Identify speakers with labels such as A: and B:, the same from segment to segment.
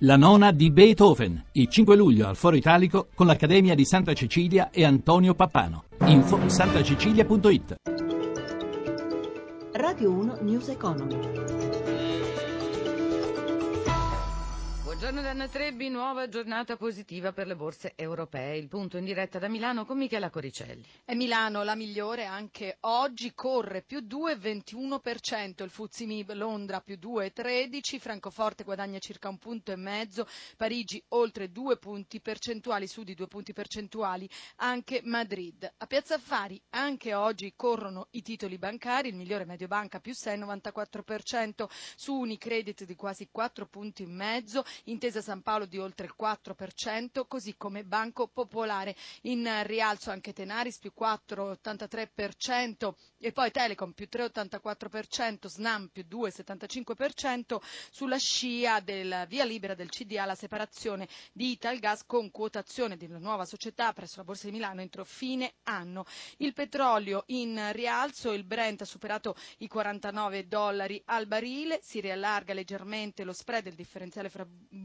A: La nona di Beethoven, il 5 luglio al Foro Italico con l'Accademia di Santa Cecilia e Antonio Pappano. Info santacecilia.it
B: Radio 1 News Economy.
C: Buongiorno da Anna Trebbi, nuova giornata positiva per le borse europee. Il punto in diretta da Milano con Michela Coricelli.
D: È Milano la migliore anche oggi, corre più 2,21%, il Fuzzi Mib Londra più 2,13%, Francoforte guadagna circa un punto e mezzo, Parigi oltre due punti percentuali, su di due punti percentuali anche Madrid. A Piazza Affari anche oggi corrono i titoli bancari, il migliore Mediobanca più 6,94%, su Unicredit di quasi 4 punti e mezzo, Intesa San Paolo di oltre il 4%, così come Banco Popolare. In rialzo anche Tenaris più 4,83% e poi Telecom più 3,84%, Snam più 2,75% sulla scia del via libera del CDA la separazione di Italgas con quotazione di una nuova società presso la Borsa di Milano entro fine anno. Il petrolio in rialzo, il Brent ha superato i 49 dollari al barile, si riallarga leggermente lo spread, il differenziale fra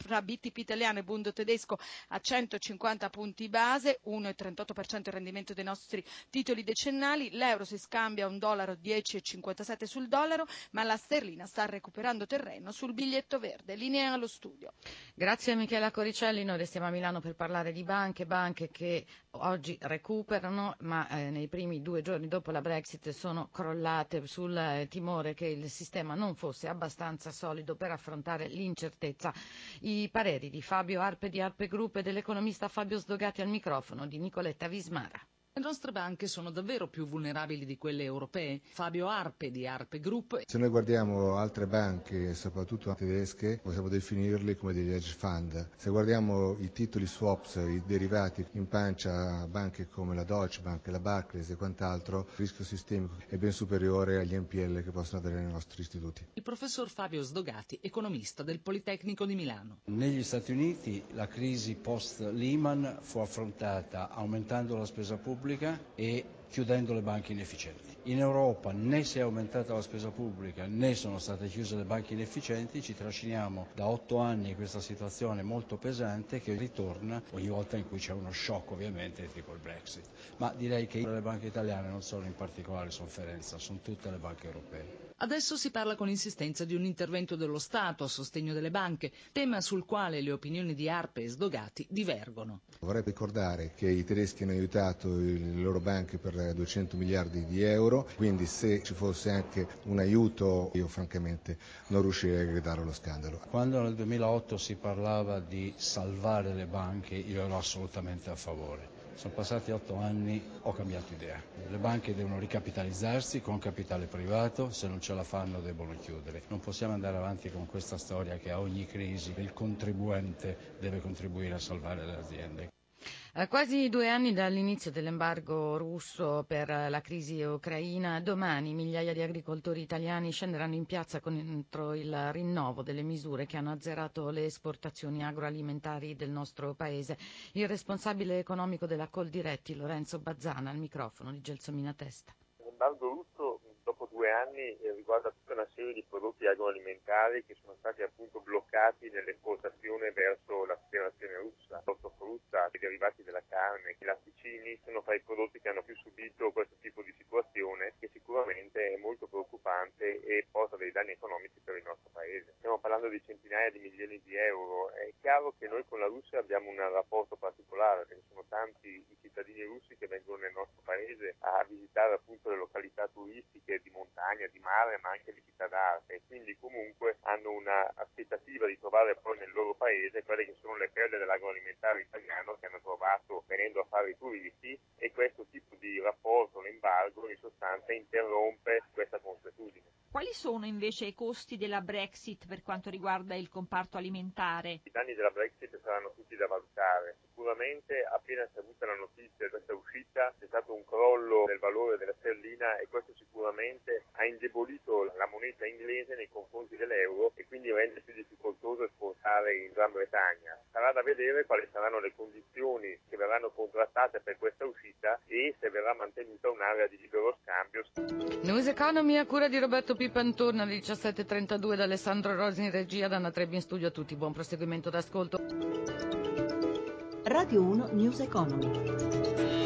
D: fra BTP italiano e Bundo tedesco a 150 punti base, 1,38% il rendimento dei nostri titoli decennali, l'euro si scambia a un dollaro 10,57 sul dollaro, ma la sterlina sta recuperando terreno sul biglietto verde. Linea allo studio.
C: Grazie Michela Coricelli, noi restiamo a Milano per parlare di banche, banche che oggi recuperano, ma eh, nei primi due giorni dopo la Brexit sono crollate sul eh, timore che il sistema non fosse abbastanza solido per affrontare l'incertezza. I pareri di Fabio Arpe di Arpe Group e dell'economista Fabio Sdogati al microfono di Nicoletta Vismara.
E: Le nostre banche sono davvero più vulnerabili di quelle europee? Fabio Arpe di Arpe Group.
F: Se noi guardiamo altre banche, soprattutto tedesche, possiamo definirli come degli hedge fund. Se guardiamo i titoli swaps, i derivati in pancia a banche come la Deutsche Bank, la Barclays e quant'altro, il rischio sistemico è ben superiore agli NPL che possono avere nei nostri istituti.
E: Il professor Fabio Sdogati, economista del Politecnico di Milano.
G: Negli Stati Uniti la crisi post-Lehman fu affrontata aumentando la spesa pubblica pubblica e chiudendo le banche inefficienti. In Europa né si è aumentata la spesa pubblica né sono state chiuse le banche inefficienti, ci trasciniamo da otto anni questa situazione molto pesante che ritorna ogni volta in cui c'è uno shock ovviamente tipo il Brexit. Ma direi che le banche italiane non sono in particolare sofferenza, sono tutte le banche europee.
E: Adesso si parla con insistenza di un intervento dello Stato a sostegno delle banche, tema sul quale le opinioni di Arpe e Sdogati divergono.
F: Vorrei ricordare che i tedeschi hanno aiutato le loro banche per 200 miliardi di euro, quindi se ci fosse anche un aiuto io francamente non riuscirei a gridare allo scandalo.
G: Quando nel 2008 si parlava di salvare le banche io ero assolutamente a favore. Sono passati otto anni, ho cambiato idea. Le banche devono ricapitalizzarsi con capitale privato, se non ce la fanno debbono chiudere. Non possiamo andare avanti con questa storia che a ogni crisi il contribuente deve contribuire a salvare le aziende.
C: A quasi due anni dall'inizio dell'embargo russo per la crisi ucraina, domani migliaia di agricoltori italiani scenderanno in piazza contro il rinnovo delle misure che hanno azzerato le esportazioni agroalimentari del nostro paese. Il responsabile economico della Coldiretti, Lorenzo Bazzana, al microfono di Gelsomina Testa.
H: Due anni riguarda tutta una serie di prodotti agroalimentari che sono stati appunto bloccati nell'esportazione verso la federazione russa. L'ortofrutta, i derivati della carne, i latticini sono fra i prodotti che hanno più subito questo tipo di situazione che sicuramente è molto preoccupante e porta dei danni economici per il nostro paese. Stiamo parlando di centinaia di milioni di euro. È chiaro che noi con la Russia abbiamo un rapporto particolare perché sono tanti i cittadini russi che vengono nel nostro paese a visitare appunto le località turistiche di montagna, di mare, ma anche di città d'arte e quindi comunque hanno un'aspettativa di trovare poi nel loro paese quelle che sono le perle dell'agroalimentare italiano che hanno trovato venendo a fare i turisti e questo tipo di rapporto, l'embargo, in sostanza interrompe questa consuetudine.
I: Quali sono invece i costi della Brexit per quanto riguarda il comparto alimentare?
H: I danni della Brexit saranno tutti da valutare. Sicuramente appena si è avuta la notizia di questa uscita c'è stato un crollo del valore della sterlina e questo sicuramente ha indebolito la moneta inglese nei confronti dell'euro e quindi rende più difficoltoso esportare in Gran Bretagna. Sarà da vedere quali saranno le condizioni che verranno contrattate per questa uscita e se verrà mantenuta un'area di libero scambio.
C: News Economy a cura di Roberto Pipan Turna alle 17.32 da Alessandro Rosi in regia, da Anna Trebbi in studio a tutti. Buon proseguimento d'ascolto.
B: Radio 1 News Economy.